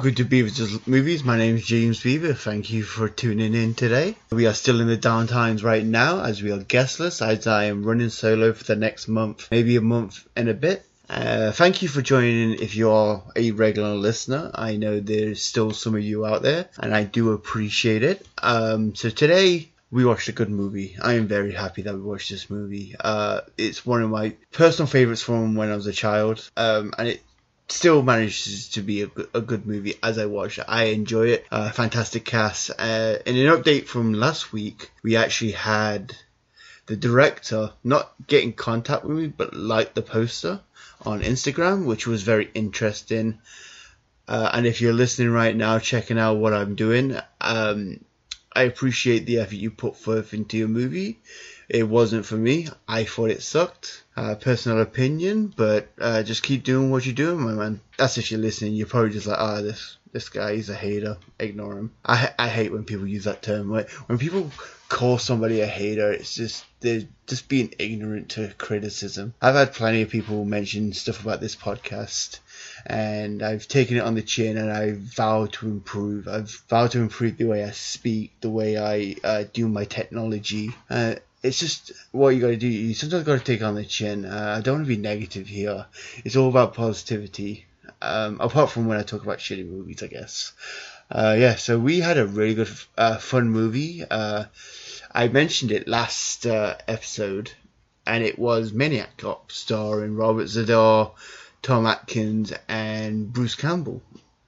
Welcome to Beaver's Movies. My name is James Beaver. Thank you for tuning in today. We are still in the downtimes right now as we are guestless as I am running solo for the next month, maybe a month and a bit. Uh, thank you for joining if you are a regular listener. I know there's still some of you out there and I do appreciate it. Um, so today we watched a good movie. I am very happy that we watched this movie. Uh, it's one of my personal favorites from when I was a child. Um, and it still manages to be a, good- a good movie as I watch it. I enjoy it. Uh, fantastic cast. Uh, in an update from last week, we actually had the director not get in contact with me, but like the poster on Instagram, which was very interesting. Uh, and if you're listening right now, checking out what I'm doing, um, I appreciate the effort you put forth into your movie. It wasn't for me. I thought it sucked. Uh, personal opinion, but uh, just keep doing what you're doing, my man. That's if you're listening. You're probably just like, ah, this this guy, he's a hater. Ignore him. I I hate when people use that term. When people call somebody a hater, it's just they're just being ignorant to criticism. I've had plenty of people mention stuff about this podcast and I've taken it on the chin and I vow to improve. I've vowed to improve the way I speak, the way I uh, do my technology. Uh, it's just what you got to do. You sometimes got to take on the chin. Uh, I don't want to be negative here. It's all about positivity. Um, apart from when I talk about shitty movies, I guess. Uh, yeah, so we had a really good, uh, fun movie. Uh, I mentioned it last uh, episode, and it was Maniac Cop, starring Robert Z'Dar, Tom Atkins, and Bruce Campbell.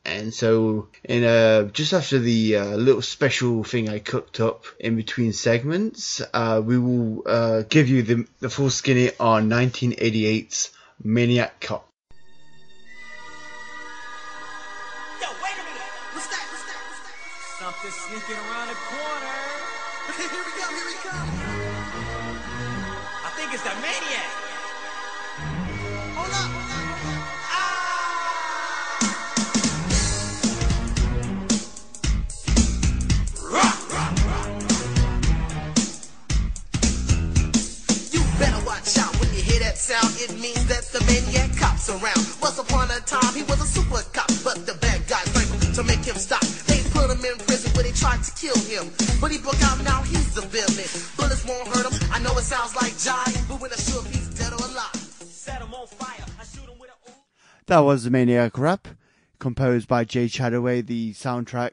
And so, in uh, just after the uh, little special thing I cooked up in between segments, uh, we will uh, give you the, the full skinny on 1988's Maniac Cop. Yo, wait a minute. What's that? What's that? What's that? Something sneaking around It means that the maniac cop's around. Once upon a time, he was a super cop, but the bad guys to make him stop. They put him in prison where they tried to kill him. But he broke out, now he's the villain. Bullets won't hurt him. I know it sounds like but when I if he's dead or alive. Set him on fire. I shoot him with a. That was the Maniac Rap, composed by Jay Chattaway, the soundtrack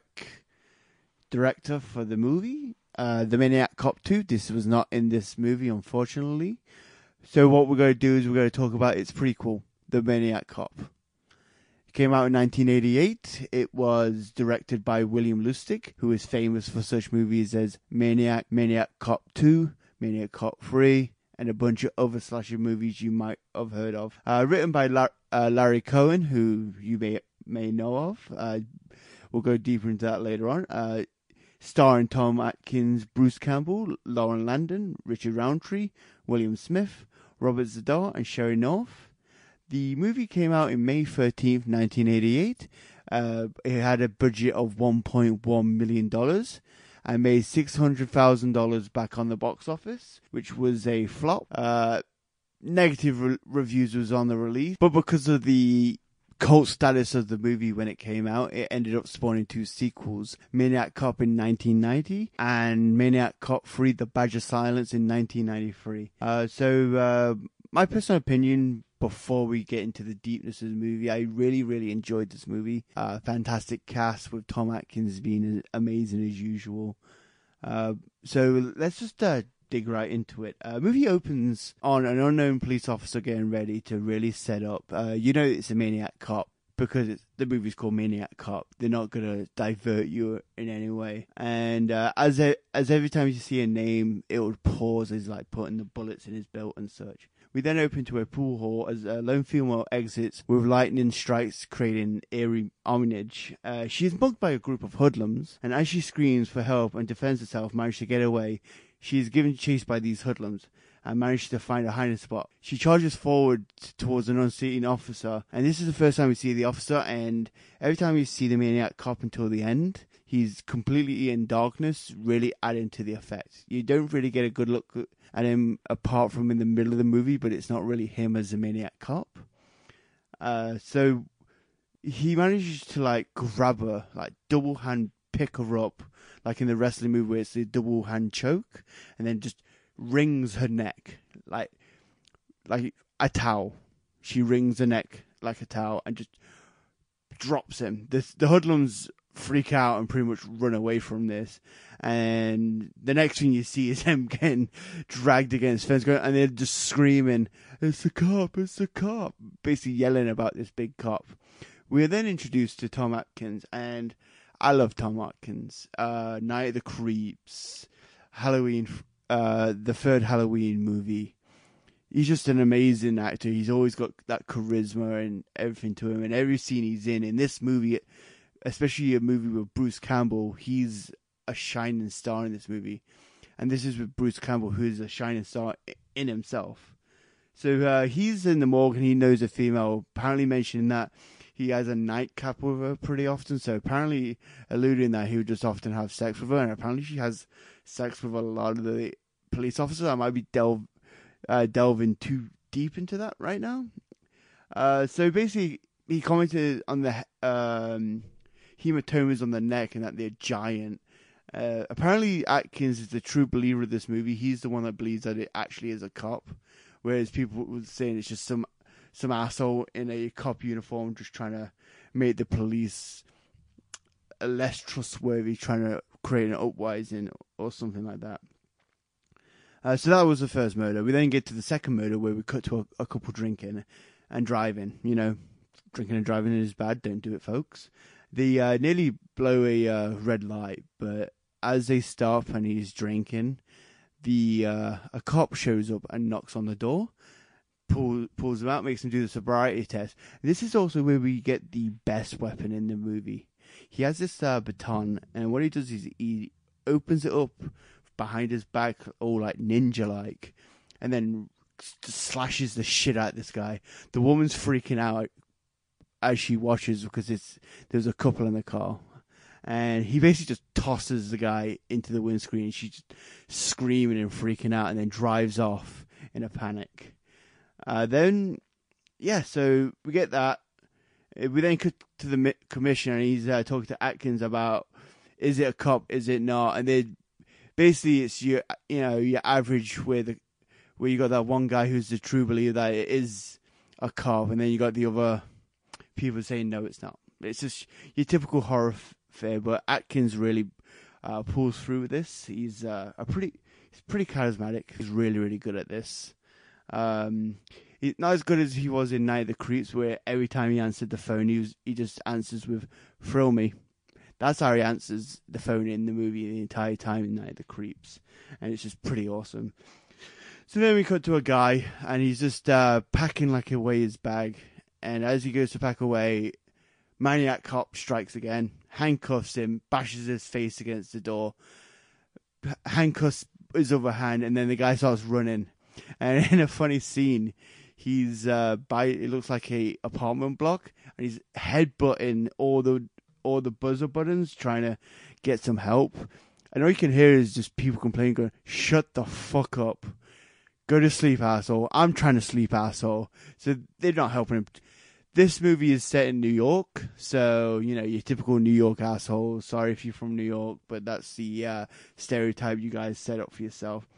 director for the movie. Uh, the Maniac Cop 2. This was not in this movie, unfortunately. So what we're going to do is we're going to talk about its prequel, The Maniac Cop. It came out in 1988. It was directed by William Lustig, who is famous for such movies as Maniac, Maniac Cop 2, Maniac Cop 3, and a bunch of other slasher movies you might have heard of. Uh, written by La- uh, Larry Cohen, who you may may know of. Uh, we'll go deeper into that later on. Uh, starring Tom Atkins, Bruce Campbell, Laurene Landon, Richard Roundtree, William Smith, Robert Z'Dar, and Sheree North. The movie came out in May 13th, 1988. Uh, it had a budget of $1.1 million and made $600,000 back on the box office, which was a flop. Uh, negative re- reviews was on the release, but because of the cult status of the movie when it came out, it ended up spawning two sequels Maniac Cop in 1990 and Maniac Cop 3 The Badge of Silence in 1993. Uh, so, uh, my personal opinion before we get into the deepness of the movie, I really, really enjoyed this movie. Uh, fantastic cast with Tom Atkins being amazing as usual. Uh, so let's just uh, dig right into it. Uh, movie opens on an unknown police officer getting ready to really set up. Uh, you know it's a maniac cop because the movie's called Maniac Cop. They're not gonna divert you in any way. And uh, as e- as every time you see a name, it would pause as like putting the bullets in his belt and such. We then open to a pool hall as a lone female exits with lightning strikes creating eerie ominage. Uh, she is mugged by a group of hoodlums, and as she screams for help and defends herself, manages to get away. She is given chase by these hoodlums and manages to find a hiding spot. She charges forward towards an unseen officer, and this is the first time we see the officer. And every time we see the maniac cop until the end, he's completely in darkness, really adding to the effect. You don't really get a good look at him apart from in the middle of the movie, but it's not really him as a maniac cop. Uh, so he manages to like grab her, like double hand pick her up, like in the wrestling movie where it's the double hand choke, and then just wrings her neck like like a towel. She wrings her neck like a towel and just drops him. The the hoodlums freak out and pretty much run away from this. And the next thing you see is him getting dragged against fence, going, and they're just screaming, "It's the cop! It's the cop!" Basically yelling about this big cop. We are then introduced to Tom Atkins, and I love Tom Atkins. Uh, Night of the Creeps, Halloween, uh, the third Halloween movie. He's just an amazing actor. He's always got that charisma and everything to him. And every scene he's in, in this movie, especially a movie with Bruce Campbell, he's a shining star in this movie. And this is with Bruce Campbell, who is a shining star in himself. So uh, he's in the morgue and he knows a female, apparently mentioning that he has a nightcap with her pretty often. So apparently alluding that he would just often have sex with her. And apparently she has sex with a lot of the police officers. I might be delve, uh, delving too deep into that right now. Uh, so basically, he commented on the um, hematomas on the neck and that they're giant. Uh, apparently, Atkins is the true believer of this movie. He's the one that believes that it actually is a cop, whereas people were saying it's just some some asshole in a cop uniform just trying to make the police less trustworthy, trying to create an uprising or something like that. Uh, so that was the first murder. We then get to the second murder where we cut to a, a couple drinking and driving. You know, drinking and driving is bad. Don't do it, folks. They uh, nearly blow a uh, red light, but as they stop and he's drinking, the uh, a cop shows up and knocks on the door, pull, pulls him out, makes him do the sobriety test. This is also where we get the best weapon in the movie. He has this uh, baton, and what he does is he opens it up behind his back, all like ninja like, and then slashes the shit out of this guy. The woman's freaking out as she watches because it's there's a couple in the car. And he basically just tosses the guy into the windscreen. She's screaming and freaking out, and then drives off in a panic. Uh, then, yeah, so we get that. Uh, We then cut to the commissioner, and he's uh, talking to Atkins about is it a cop, is it not? And then basically it's your you know your average where the where you got that one guy who's the true believer that it is a cop, and then you got the other people saying no, it's not. It's just your typical horror f- fare, but Atkins really uh, pulls through with this. He's uh, a pretty he's pretty charismatic. He's really really good at this. Um, he's not as good as he was in Night of the Creeps, where every time he answered the phone, he was he just answers with "thrill me." That's how he answers the phone in the movie the entire time in Night of the Creeps, and it's just pretty awesome. So then we cut to a guy, and he's just uh, packing like away his bag, and as he goes to pack away, maniac cop strikes again, handcuffs him, bashes his face against the door, handcuffs his other hand, and then the guy starts running. And in a funny scene, he's uh, by it looks like a apartment block, and he's headbutting all the all the buzzer buttons, trying to get some help. And all you can hear is just people complaining, going, "Shut the fuck up." Go to sleep, asshole. I'm trying to sleep, asshole. So they're not helping him. This movie is set in New York, so you know your typical New York asshole. Sorry if you're from New York, but that's the uh, stereotype you guys set up for yourself.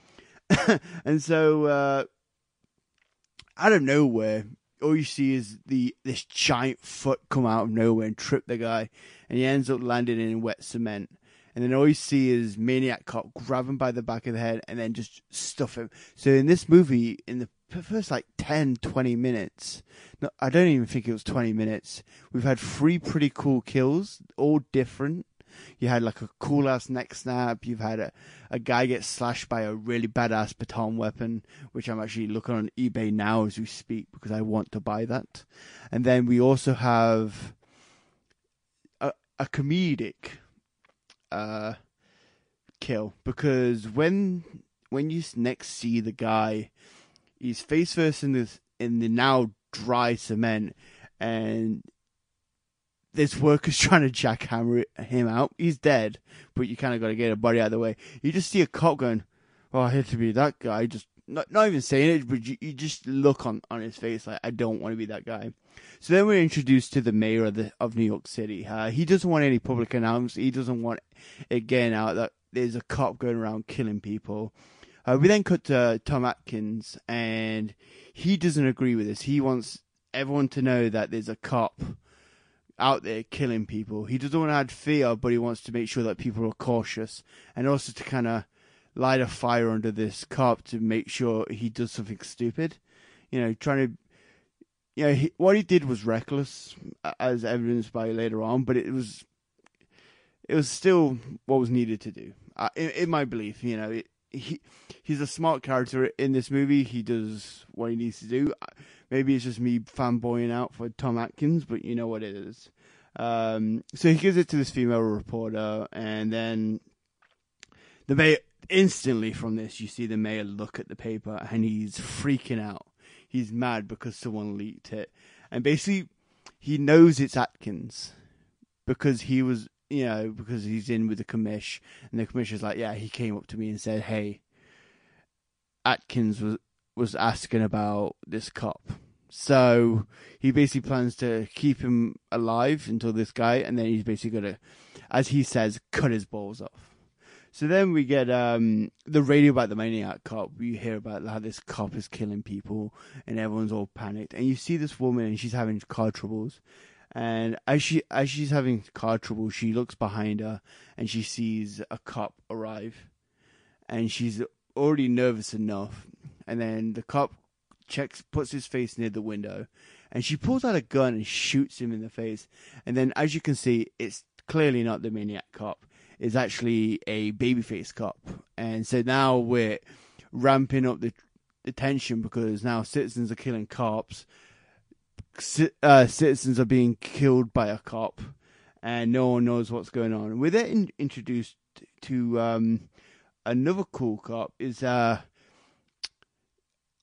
and so, uh, out of nowhere, all you see is the this giant foot come out of nowhere and trip the guy, and he ends up landing in wet cement. And then all you see is Maniac Cop grab him by the back of the head and then just stuff him. So in this movie, in the first like 10, 20 minutes, no, I don't even think it was 20 minutes, we've had three pretty cool kills, all different. You had like a cool ass neck snap. You've had a, a guy get slashed by a really badass baton weapon, which I'm actually looking on eBay now as we speak because I want to buy that. And then we also have a, a comedic uh, kill because when when you next see the guy, he's face first in the in the now dry cement, and there's workers trying to jackhammer him out. He's dead, but you kind of got to get a body out of the way. You just see a cop going, "Oh, I hate to be that guy." Just not not even saying it, but you, you just look on on his face like, "I don't want to be that guy." So then we're introduced to the mayor of the of New York City. Uh, he doesn't want any public announcement. He doesn't want it getting out that there's a cop going around killing people. Uh, we then cut to Tom Atkins, and he doesn't agree with this. He wants everyone to know that there's a cop out there killing people. He doesn't want to add fear, but he wants to make sure that people are cautious, and also to kind of light a fire under this cop to make sure he does something stupid. You know, trying to. You know, he, what he did was reckless, as evidenced by later on, but it was, it was still what was needed to do. Uh, in, in my belief, you know, it, he he's a smart character in this movie. He does what he needs to do. Maybe it's just me fanboying out for Tom Atkins, but you know what it is. Um, so he gives it to this female reporter, and then the mayor instantly from this, you see the mayor look at the paper, and he's freaking out. He's mad because someone leaked it, and basically he knows it's Atkins because he was you know, because he's in with the commish, and the commissioner's like, yeah, he came up to me and said, hey, Atkins was was asking about this cop. So he basically plans to keep him alive until this guy, and then he's basically gonna, as he says, cut his balls off. So then we get um, the radio about the maniac cop. We hear about how this cop is killing people, and everyone's all panicked. And you see this woman, and she's having car troubles. And as she as she's having car trouble, she looks behind her, and she sees a cop arrive, and she's already nervous enough. And then the cop checks, puts his face near the window, and she pulls out a gun and shoots him in the face. And then, as you can see, it's clearly not the maniac cop. It's actually a babyface cop. And so now we're ramping up the, the tension because now citizens are killing cops. Uh, citizens are being killed by a cop, and no one knows what's going on. We're then in- introduced to um, another cool cop. Is uh,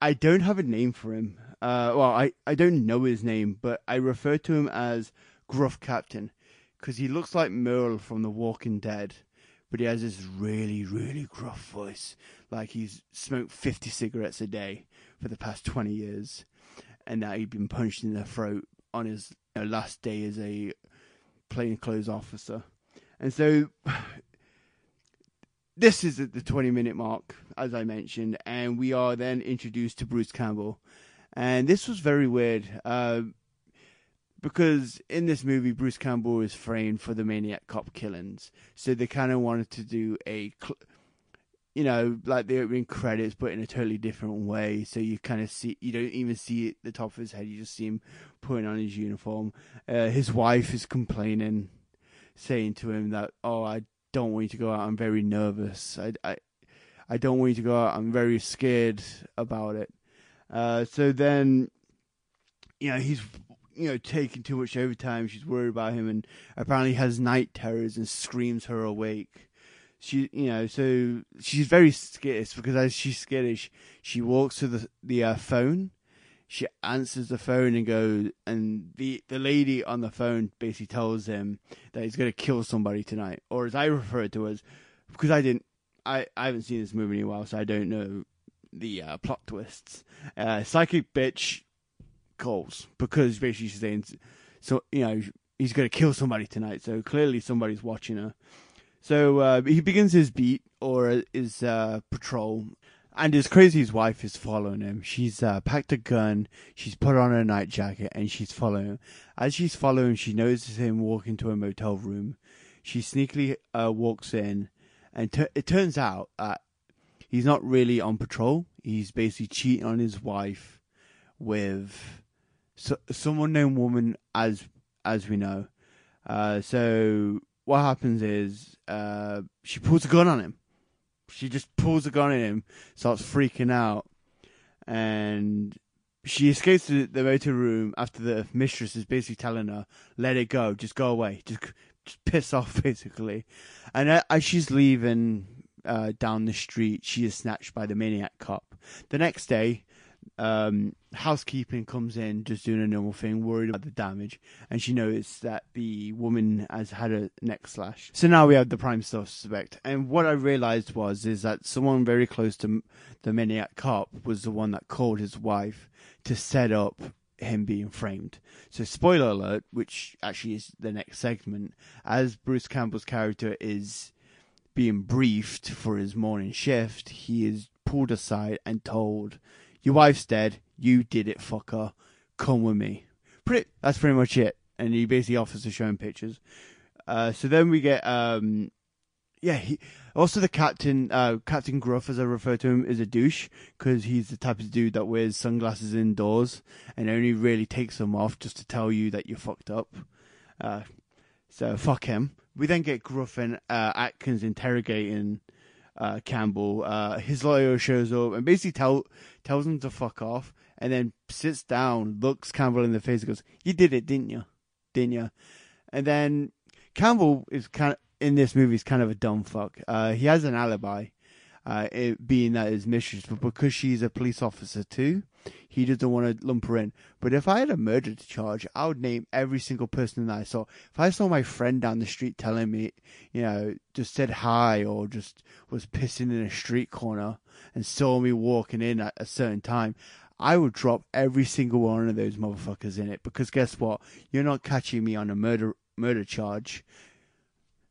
I don't have a name for him. Uh, well, I, I don't know his name, but I refer to him as Gruff Captain because he looks like Merle from The Walking Dead, but he has this really, really gruff voice, like he's smoked 50 cigarettes a day for the past 20 years, and that he'd been punched in the throat on his you know, last day as a plainclothes officer. And so this is at the 20 minute mark, as I mentioned, and we are then introduced to Bruce Campbell. And this was very weird uh, because in this movie, Bruce Campbell is framed for the maniac cop killings. So they kind of wanted to do a, cl- you know, like the opening credits, but in a totally different way. So you kind of see, you don't even see the top of his head, you just see him putting on his uniform. Uh, his wife is complaining, saying to him that, oh, I don't want you to go out. I'm very nervous. I, I, I don't want you to go out. I'm very scared about it. Uh, so then, you know, he's, you know, taking too much overtime. She's worried about him and apparently has night terrors and screams her awake. She, you know, so she's very skittish because as she's skittish, she walks to the, the uh, phone. She answers the phone and goes, and the, the lady on the phone basically tells him that he's going to kill somebody tonight, or as I refer to as, because I didn't, I, I haven't seen this movie in a while, so I don't know the uh, plot twists. Uh, psychic bitch calls because basically she's saying, so you know, he's going to kill somebody tonight. So clearly somebody's watching her. So uh, he begins his beat or his uh, patrol, and his crazy's wife is following him. She's uh, packed a gun, she's put on her night jacket, and she's following him. As she's following, she notices him walk into a motel room. She sneakily uh, walks in, and t- it turns out that he's not really on patrol. He's basically cheating on his wife with so, some unknown woman, as as we know. Uh, so what happens is uh, she pulls a gun on him. She just pulls a gun on him, starts freaking out, and she escapes to the motor room after the mistress is basically telling her, "Let it go, just go away, just just piss off," basically. And as she's leaving uh, down the street, she is snatched by the maniac cop. The next day, um, housekeeping comes in, just doing a normal thing, worried about the damage, and she noticed that the woman has had a neck slash. So now we have the prime suspect. And what I realized was is that someone very close to the maniac cop was the one that called his wife to set up him being framed. So spoiler alert, which actually is the next segment, as Bruce Campbell's character is being briefed for his morning shift, he is pulled aside and told, "Your wife's dead. You did it, fucker. Come with me." Pretty. That's pretty much it. And he basically offers to show him pictures. Uh, so then we get, um, yeah. He also the captain, uh, Captain Gruff, as I refer to him, is a douche because he's the type of dude that wears sunglasses indoors and only really takes them off just to tell you that you're fucked up. Uh, so fuck him. We then get Gruff and uh, Atkins interrogating uh, Campbell. Uh, his lawyer shows up and basically tell tells him to fuck off, and then sits down, looks Campbell in the face, and goes, "You did it, didn't you? Didn't you?" And then Campbell is kind of in this movie is kind of a dumb fuck. Uh, he has an alibi, uh, it being that his mistress, but because she's a police officer too, he doesn't want to lump her in. But if I had a murder to charge, I would name every single person that I saw. If I saw my friend down the street telling me, you know, just said hi or just was pissing in a street corner and saw me walking in at a certain time, I would drop every single one of those motherfuckers in it because guess what? You're not catching me on a murder murder charge.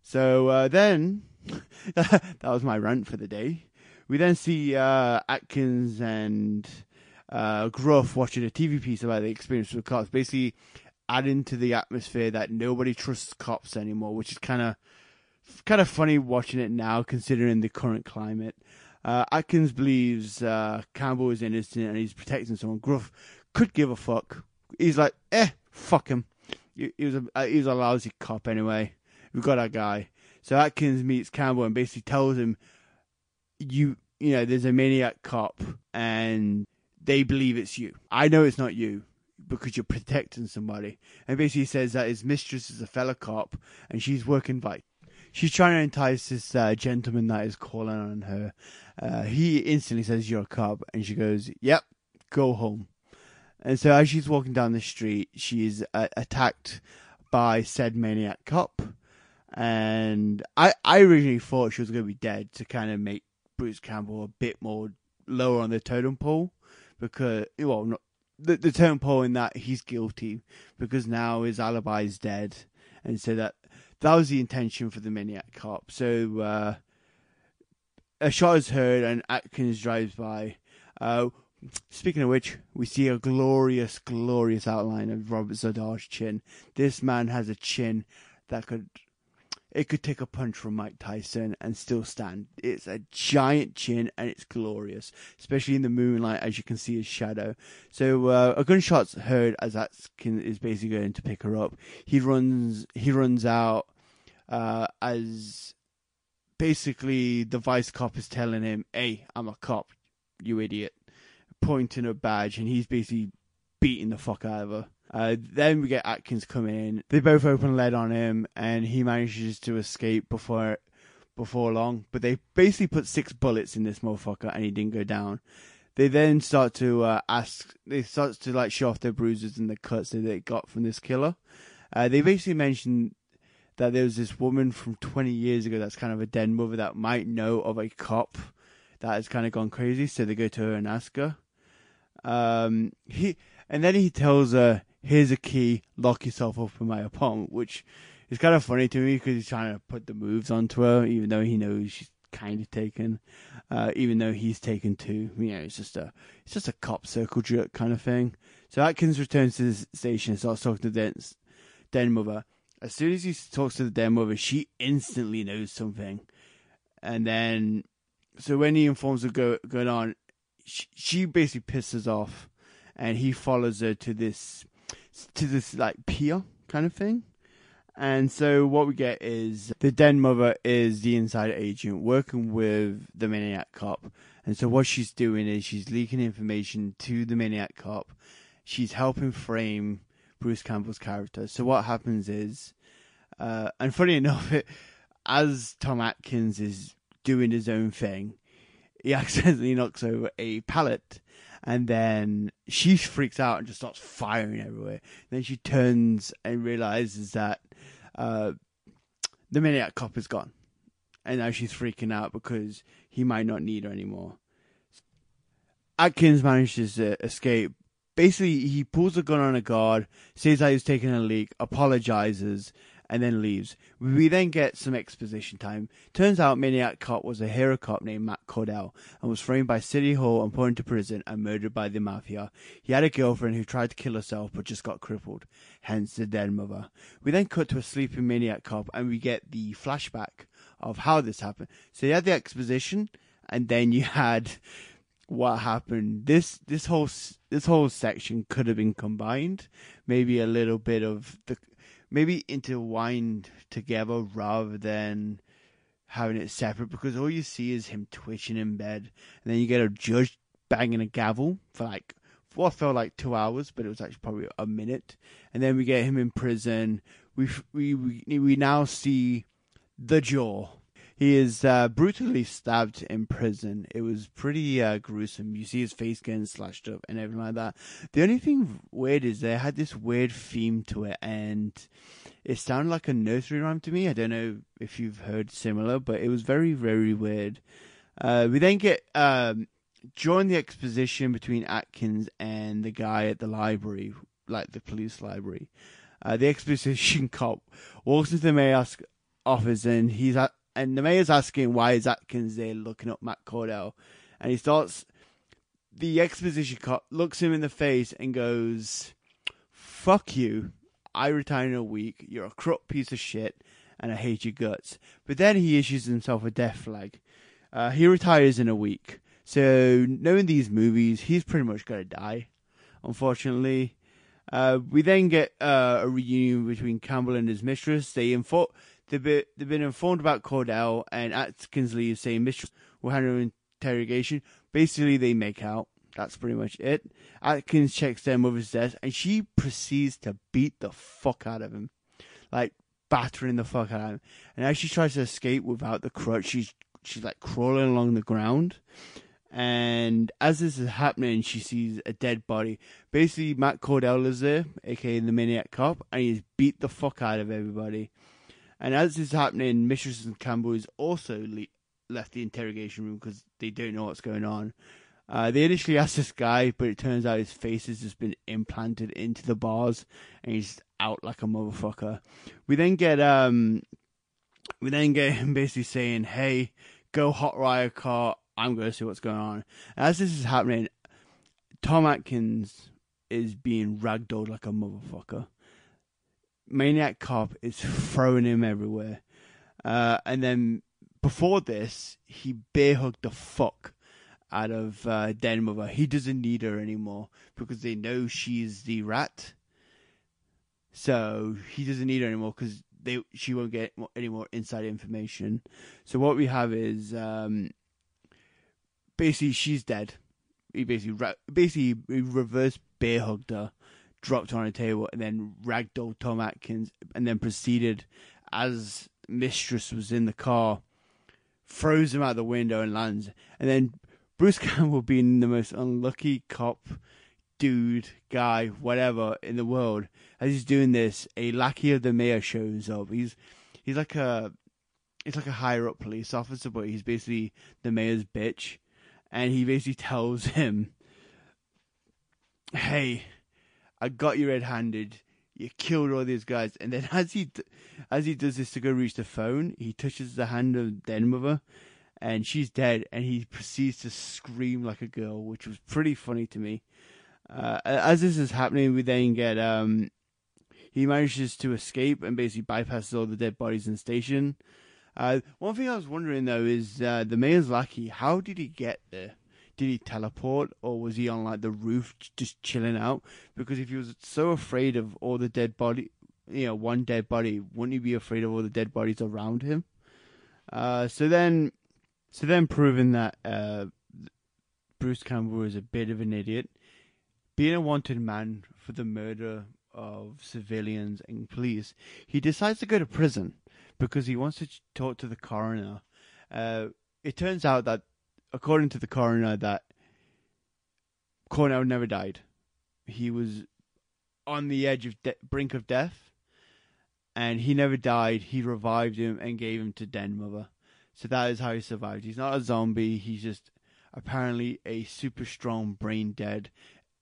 So uh, then, that was my rant for the day. We then see uh, Atkins and uh, Gruff watching a TV piece about the experience with cops, basically adding to the atmosphere that nobody trusts cops anymore, which is kind of kind of funny watching it now, considering the current climate. Uh, Atkins believes uh, Campbell is innocent and he's protecting someone. Gruff could give a fuck. He's like, eh, fuck him. He, he was a uh, he was a lousy cop anyway. We've got that guy. So Atkins meets Campbell and basically tells him, you you know, there's a maniac cop and they believe it's you. I know it's not you because you're protecting somebody. And basically says that his mistress is a fellow cop and she's working by. She's trying to entice this uh, gentleman that is calling on her. Uh, he instantly says, You're a cop. And she goes, Yep, go home. And so as she's walking down the street, she is uh, attacked by said maniac cop. And I, I originally thought she was going to be dead to kind of make Bruce Campbell a bit more lower on the totem pole because, well, not, the, the totem pole in that he's guilty because now his alibi is dead. And so that that was the intention for the maniac cop. So uh, a shot is heard and Atkins drives by. Uh, speaking of which, we see a glorious, glorious outline of Robert Z'Dar's chin. This man has a chin that could it could take a punch from Mike Tyson and still stand. It's a giant chin and it's glorious, especially in the moonlight as you can see his shadow. So uh, a gunshot's heard as Atkins is basically going to pick her up. He runs he runs out uh, as basically the vice cop is telling him, "Hey, I'm a cop, you idiot," pointing a badge, and he's basically beating the fuck out of her. Uh, then we get Atkins come in. They both open lead on him, and he manages to escape before before long. But they basically put six bullets in this motherfucker, and he didn't go down. They then start to uh, ask. They start to like show off their bruises and the cuts that they got from this killer. Uh, they basically mentioned that there was this woman from 20 years ago that's kind of a den mother that might know of a cop that has kind of gone crazy. So they go to her and ask her. Um, he and then he tells her, "Here's a key. Lock yourself up in my apartment," which is kind of funny to me because he's trying to put the moves onto her, even though he knows she's kind of taken. Uh, even though he's taken too, you know, it's just a it's just a cop circle jerk kind of thing. So Atkins returns to the station and starts talking to the den, mother. As soon as he talks to the den mother, she instantly knows something, and then so when he informs her go, going on, she, she basically pisses off, and he follows her to this to this like pier kind of thing, And so what we get is the den mother is the inside agent working with the maniac cop. And so what she's doing is she's leaking information to the maniac cop. She's helping frame Bruce Campbell's character. So what happens is, uh, and funny enough, it, as Tom Atkins is doing his own thing, he accidentally knocks over a pallet. And then she freaks out and just starts firing everywhere. then she turns and realizes that uh, the maniac cop is gone. And now she's freaking out because he might not need her anymore. Atkins manages to escape. Basically, he pulls a gun on a guard, says that he's taking a leak, apologizes, and then leaves. We then get some exposition time. Turns out Maniac Cop was a hero cop named Matt Cordell and was framed by City Hall and put into prison and murdered by the mafia. He had a girlfriend who tried to kill herself but just got crippled, hence the dead mother. We then cut to a sleeping Maniac Cop and we get the flashback of how this happened. So you had the exposition and then you had what happened. This this whole this whole section could have been combined. Maybe a little bit of the maybe intertwined together rather than having it separate because all you see is him twitching in bed and then you get a judge banging a gavel for like what felt like two hours but it was actually probably a minute. And then we get him in prison. We we we, we now see the jaw he is uh, brutally stabbed in prison. It was pretty uh, gruesome. You see his face getting slashed up and everything like that. The only thing weird is they had this weird theme to it, and it sounded like a nursery rhyme to me. I don't know if you've heard similar, but it was very, very weird. Uh, we then get um, during the exposition between Atkins and the guy at the library, like the police library. Uh, the exposition cop walks into the mayor's office and he's at, and the mayor's asking why is Atkins there looking up Matt Cordell, and he starts. The exposition cop looks him in the face and goes, "Fuck you! I retire in a week. You're a corrupt piece of shit, and I hate your guts." But then he issues himself a death flag. Uh, he retires in a week. So knowing these movies, he's pretty much gonna die. Unfortunately, uh, we then get uh, a reunion between Campbell and his mistress. They info- they've, been, they've been informed about Cordell, and Atkins leaves saying mistress will handle interrogation. Basically, they make out. That's pretty much it. Atkins checks their mother's desk, and she proceeds to beat the fuck out of him, like battering the fuck out of him. And as she tries to escape without the crutch, she's she's like crawling along the ground. And as this is happening, she sees a dead body. Basically, Matt Cordell is there, aka the Maniac Cop, and he's beat the fuck out of everybody. And as this is happening, Mistress and Campbell is also le- left the interrogation room because they don't know what's going on. Uh, they initially asked this guy, but it turns out his face has just been implanted into the bars, and he's out like a motherfucker. We then get um, we then get him basically saying, "Hey, go hot riot car. I'm going to see what's going on." As this is happening, Tom Atkins is being ragdolled like a motherfucker. Maniac Cop is throwing him everywhere. Uh, and then before this, he bear hugged the fuck out of uh, Den Mother. He doesn't need her anymore because they know she's the rat. So he doesn't need her anymore because they she won't get any more inside information. So what we have is um, basically she's dead. He basically basically reverse bear hugged her dropped on a table and then ragdolled Tom Atkins and then proceeded as Mistress was in the car, throws him out the window and lands. And then Bruce Campbell being the most unlucky cop, dude, guy, whatever in the world, as he's doing this, a lackey of the mayor shows up. He's he's like a it's like a higher up police officer, but he's basically the mayor's bitch. And he basically tells him, Hey, I got you red-handed. You killed all these guys, and then as he as he does this to go reach the phone, he touches the hand of Den Mother, and she's dead. And he proceeds to scream like a girl, which was pretty funny to me. Uh, as this is happening, we then get um, he manages to escape and basically bypasses all the dead bodies in the station. Uh, one thing I was wondering though is uh, the mayor's lackey. How did he get there? Did he teleport, or was he on like the roof just chilling out? Because if he was so afraid of all the dead body, you know one dead body, wouldn't he be afraid of all the dead bodies around him? Uh, so then, so then proving that uh, Bruce Campbell is a bit of an idiot, being a wanted man for the murder of civilians and police, he decides to go to prison because he wants to talk to the coroner. Uh, it turns out that, according to the coroner, that Cordell never died. He was on the edge of de- brink of death, and he never died. He revived him and gave him to Den Mother. So that is how he survived. He's not a zombie. He's just apparently a super strong, brain dead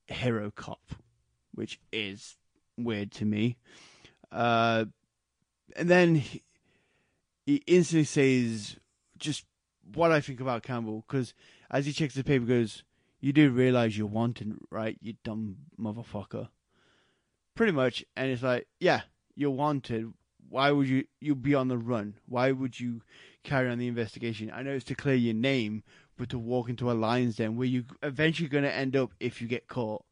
hero cop, which is weird to me. Uh, and then he, he instantly says just what I think about Campbell because as he checks the paper, goes, "You do realize you're wanted, right? You dumb motherfucker." Pretty much, and it's like, yeah, you're wanted. Why would you you be on the run? Why would you carry on the investigation? I know it's to clear your name, but to walk into a lion's den where you're eventually going to end up if you get caught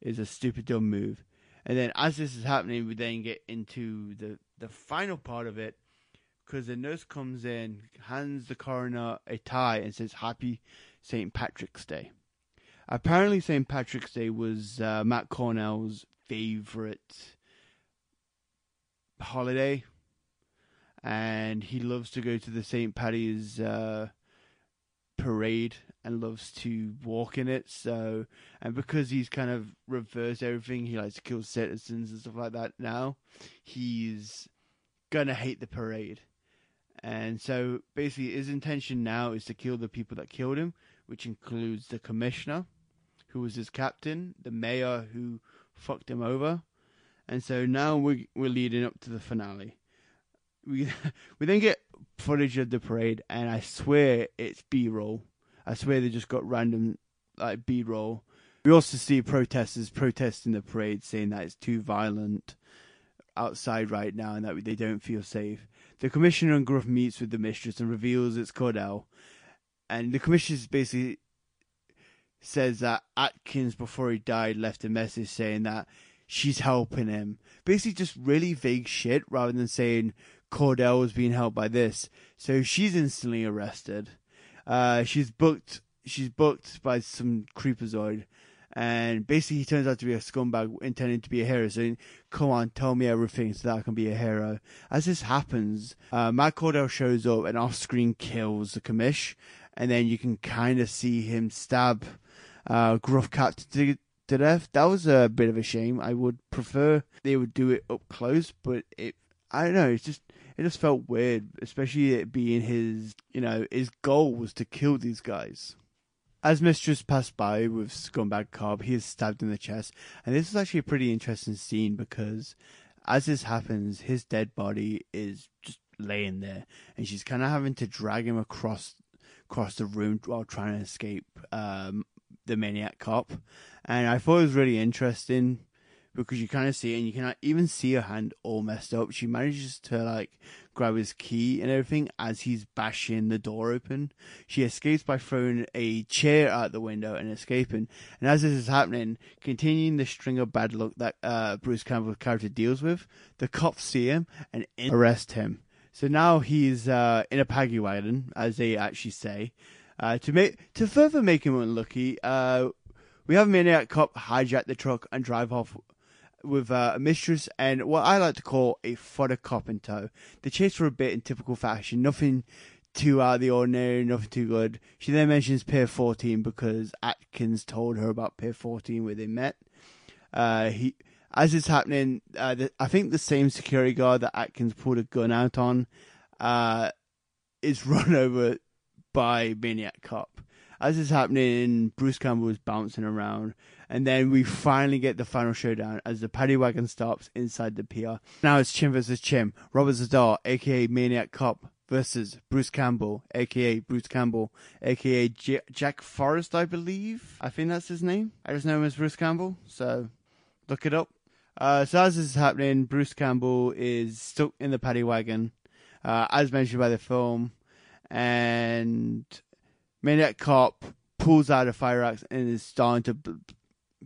is a stupid dumb move. And then as this is happening, we then get into the the final part of it because the nurse comes in, hands the coroner a tie, and says "Happy St. Patrick's Day." Apparently, St. Patrick's Day was uh, Matt Cordell's favorite holiday, and he loves to go to the St. Patty's uh, parade and loves to walk in it. So, and because he's kind of reversed everything, he likes to kill citizens and stuff like that. Now, he's gonna hate the parade. And so basically his intention now is to kill the people that killed him, which includes the commissioner, who was his captain, the mayor who fucked him over. And so now we we're leading up to the finale. We we then get footage of the parade and I swear it's B roll. I swear they just got random like B roll. We also see protesters protesting the parade saying that it's too violent outside right now and that they don't feel safe. The commissioner and Gruff meets with the mistress and reveals it's Cordell. And the commissioner basically says that Atkins, before he died, left a message saying that she's helping him. Basically, just really vague shit rather than saying Cordell was being helped by this. So she's instantly arrested. Uh, she's booked. She's booked by some creepazoid, and basically he turns out to be a scumbag intending to be a hero. So come on, tell me everything so that I can be a hero. As this happens, uh, Matt Cordell shows up and off-screen kills the commish, and then you can kind of see him stab uh, Gruff Cat to, to death. That was a bit of a shame. I would prefer they would do it up close, but it. I don't know. It's just it just felt weird, especially it being his. You know, his goal was to kill these guys. As Mistress passed by with Scumbag Cobb, he is stabbed in the chest, and this is actually a pretty interesting scene because as this happens, his dead body is just laying there, and she's kind of having to drag him across across the room while trying to escape um, the maniac cop. And I thought it was really interesting because you kind of see it, and you cannot even see her hand all messed up. She manages to like grab his key and everything as he's bashing the door open. She escapes by throwing a chair out the window and escaping. And as this is happening, continuing the string of bad luck that uh, Bruce Campbell's character deals with, the cops see him and arrest him. So now he's uh, in a paggy wagon, as they actually say. Uh, to make to further make him unlucky, uh, we have a maniac cop hijack the truck and drive off with uh, a mistress and what I like to call a fodder cop in tow. They chase for a bit in typical fashion, nothing too out of the ordinary, nothing too good. She then mentions Pier 14 because Atkins told her about Pier 14 where they met. Uh, he, as it's happening, uh, the, I think the same security guard that Atkins pulled a gun out on uh, is run over by Maniac Cop. As it's happening, Bruce Campbell is bouncing around, and then we finally get the final showdown as the paddy wagon stops inside the pier. Now it's Chim versus Chim. Robert Z'Dar, aka Maniac Cop, versus Bruce Campbell, aka Bruce Campbell, aka J- Jack Forrest, I believe. I think that's his name. I just know him as Bruce Campbell, so look it up. Uh, so as this is happening, Bruce Campbell is stuck in the paddy wagon, uh, as mentioned by the film, and Maniac Cop pulls out a fire axe and is starting to b-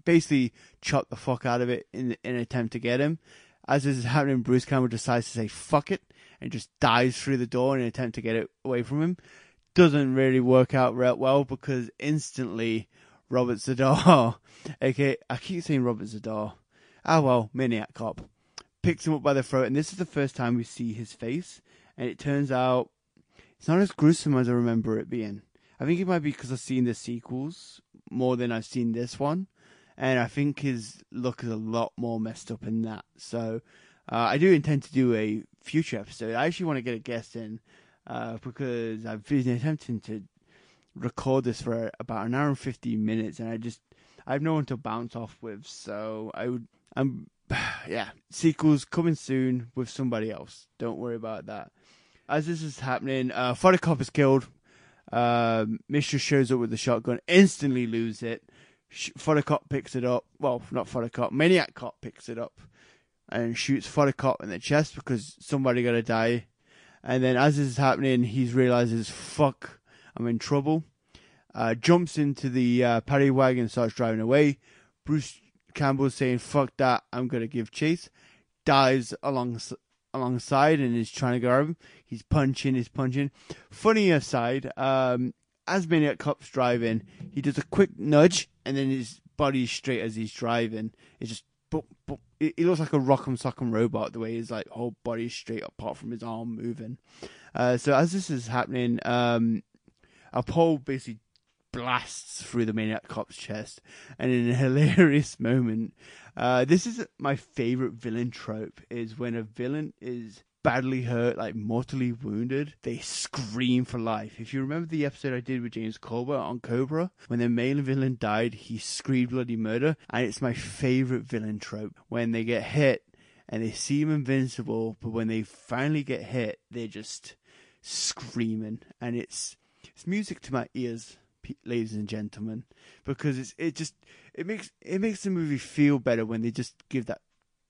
basically chop the fuck out of it in, in an attempt to get him. As this is happening, Bruce Campbell decides to say "fuck it" and just dives through the door in an attempt to get it away from him. Doesn't really work out real well because instantly Robert Z'Dar, okay, I keep saying Robert Z'Dar, ah well, Maniac Cop, picks him up by the throat, and this is the first time we see his face, and it turns out it's not as gruesome as I remember it being. I think it might be because I've seen the sequels more than I've seen this one, and I think his look is a lot more messed up in that. So uh, I do intend to do a future episode. I actually want to get a guest in uh, because I've been attempting to record this for about an hour and 15 minutes, and I just I have no one to bounce off with. So I would I'm yeah sequels coming soon with somebody else. Don't worry about that. As this is happening, uh, Father Cop is killed. Um, Mistress shows up with the shotgun, instantly lose it. Sh- picks it up. Well, not Father Maniac Cop picks it up and shoots Father in the chest because somebody got to die. And then as this is happening, he realizes, fuck, I'm in trouble. Uh, jumps into the uh, paddy wagon and starts driving away. Bruce Campbell saying, fuck that, I'm to give chase. Dives along, alongside and is trying to grab him. He's punching, he's punching. Funny aside, um, as Maniac Cop's driving, he does a quick nudge and then his body's straight as he's driving. It's just, boop. It, it looks like a rock'em sock'em robot the way his like whole body's straight apart from his arm moving. Uh, so as this is happening, um, a pole basically blasts through the maniac cop's chest, and in a hilarious moment, uh, this is my favorite villain trope: is when a villain is badly hurt, like mortally wounded, they scream for life. If you remember the episode I did with James Colbert on Cobra, when the main villain died, he screamed bloody murder, and it's my favorite villain trope when they get hit and they seem invincible, but when they finally get hit, they're just screaming, and it's it's music to my ears ladies and gentlemen, because it's it just it makes it makes the movie feel better when they just give that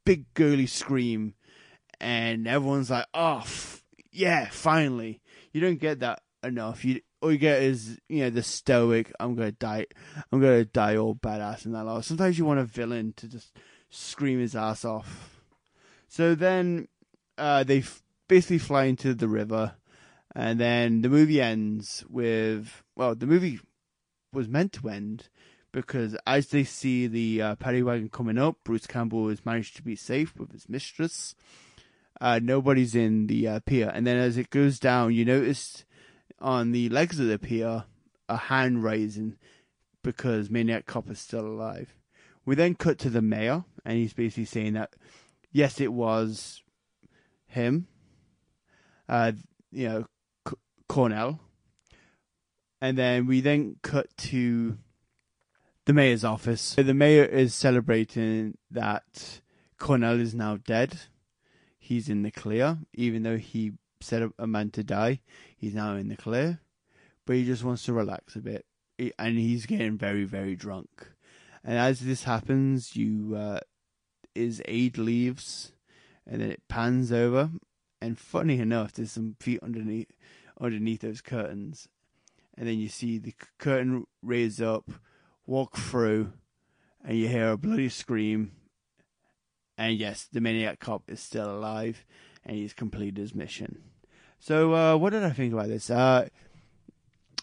big girly scream, and everyone's like, "Oh, f- yeah, finally!" You don't get that enough. You all you get is you know the stoic. I'm gonna die. I'm gonna die all badass in that. Lot. Sometimes you want a villain to just scream his ass off. So then uh, they f- basically fly into the river. And then the movie ends with well, the movie was meant to end because as they see the uh, paddy wagon coming up, Bruce Campbell has managed to be safe with his mistress. Uh, nobody's in the uh, pier, and then as it goes down, you notice on the legs of the pier a hand raising because Maniac Cop is still alive. We then cut to the mayor, and he's basically saying that yes, it was him. Uh, you know, Cordell. And then we then cut to the mayor's office. The mayor is celebrating that Cordell is now dead. He's in the clear, even though he set up a man to die. He's now in the clear, but he just wants to relax a bit, and he's getting very, very drunk. And as this happens, you uh, his aide leaves, and then it pans over, and funny enough, there's some feet underneath underneath those curtains, and then you see the curtain raise up, walk through, and you hear a bloody scream. And yes, the maniac cop is still alive, and he's completed his mission. So, uh, what did I think about this? Uh,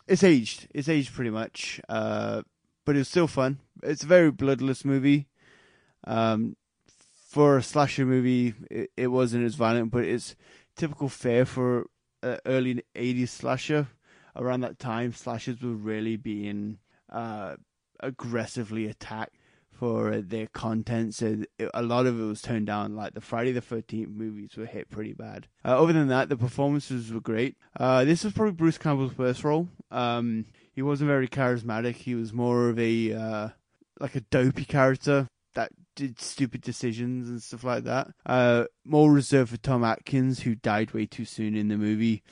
it's aged. It's aged pretty much, uh, but it's still fun. It's a very bloodless movie. Um, for a slasher movie, it, it wasn't as violent, but it's typical fare for uh, early 80s slasher. Around that time, slashers were really being uh, aggressively attacked for their content. So a lot of it was toned down. Like the Friday the 13th movies were hit pretty bad. Uh, other than that, the performances were great. Uh, this was probably Bruce Campbell's first role. Um, he wasn't very charismatic. He was more of a uh, like a dopey character that did stupid decisions and stuff like that. Uh, more reserved for Tom Atkins, who died way too soon in the movie.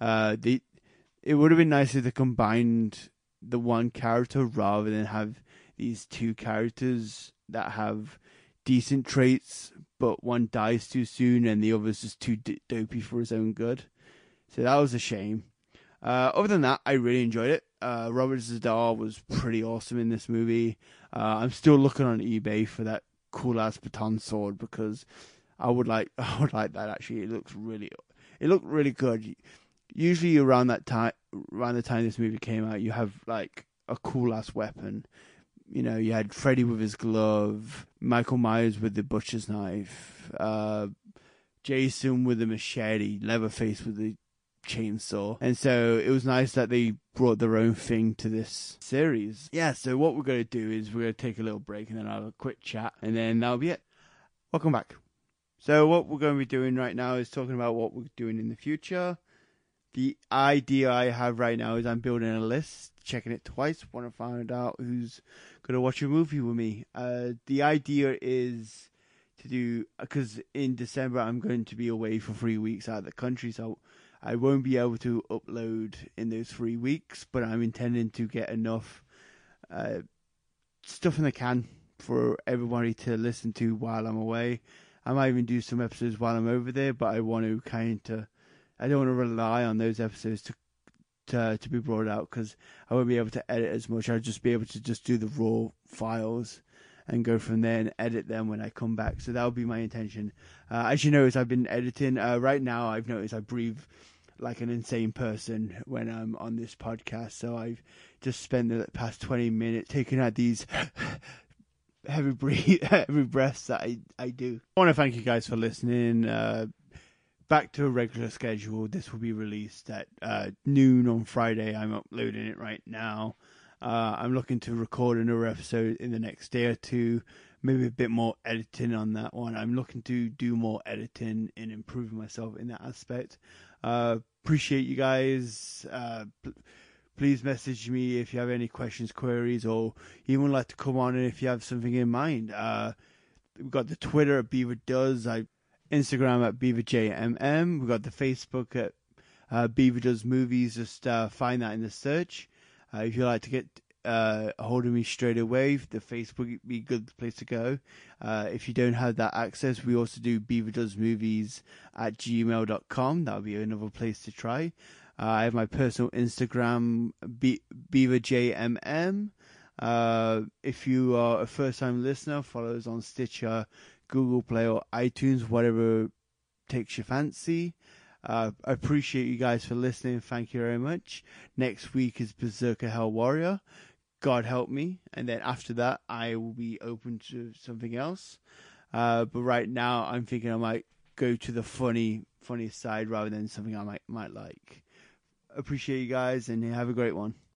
Uh, it would have been nice if they combined the one character rather than have these two characters that have decent traits, but one dies too soon and the other's just too d- dopey for his own good. So that was a shame. Uh, other than that, I really enjoyed it. Uh, Robert Z'Dar was pretty awesome in this movie. Uh, I'm still looking on eBay for that cool ass baton sword because I would like I would like that actually. It looks really it looked really good. Usually around that time around the time this movie came out, you have like a cool ass weapon. You know, you had Freddy with his glove, Michael Myers with the butcher's knife, uh, Jason with the machete, Leatherface with the chainsaw. And so it was nice that they brought their own thing to this series. Yeah, so what we're going to do is we're going to take a little break and then I'll have a quick chat and then that'll be it. Welcome back. So what we're going to be doing right now is talking about what we're doing in the future. The idea I have right now is I'm building a list, checking it twice, want to find out who's going to watch a movie with me. Uh, the idea is to do because in December I'm going to be away for three weeks out of the country, so I won't be able to upload in those three weeks. But I'm intending to get enough uh, stuff in the can for everybody to listen to while I'm away. I might even do some episodes while I'm over there, but I want to kind of I don't want to rely on those episodes to to to be brought out because I won't be able to edit as much. I'll just be able to just do the raw files and go from there and edit them when I come back. So that will be my intention. Uh, as you notice, I've been editing. Uh, right now, I've noticed I breathe like an insane person when I'm on this podcast. So I've just spent the past 20 minutes taking out these heavy breath, breaths that I, I do. I want to thank you guys for listening. Uh, back to a regular schedule. This will be released at uh, noon on Friday. I'm uploading it right now. Uh, I'm looking to record another episode in the next day or two. Maybe a bit more editing on that one. I'm looking to do more editing and improving myself in that aspect. Uh, appreciate you guys. Uh, please message me if you have any questions, queries, or even like to come on and if you have something in mind. Uh, we've got the Twitter at Beaver Does. I Instagram at BeaverJMM. We've got the Facebook at uh, Beaver Does Movies. Just uh, find that in the search. Uh, if you'd like to get uh, hold of me straight away, the Facebook would be a good place to go. Uh, if you don't have that access, we also do Beaver Does Movies at gmail.com. That would be another place to try. Uh, I have my personal Instagram, Be- BeaverJMM. Uh, if you are a first time listener, follow us on Stitcher, Google Play, or iTunes, whatever takes your fancy. Uh, I appreciate you guys for listening. Thank you very much. Next week is Berserker Hell Warrior. God help me. And then after that, I will be open to something else. Uh, but right now, I'm thinking I might go to the funny, funny side rather than something I might might like. Appreciate you guys and have a great one.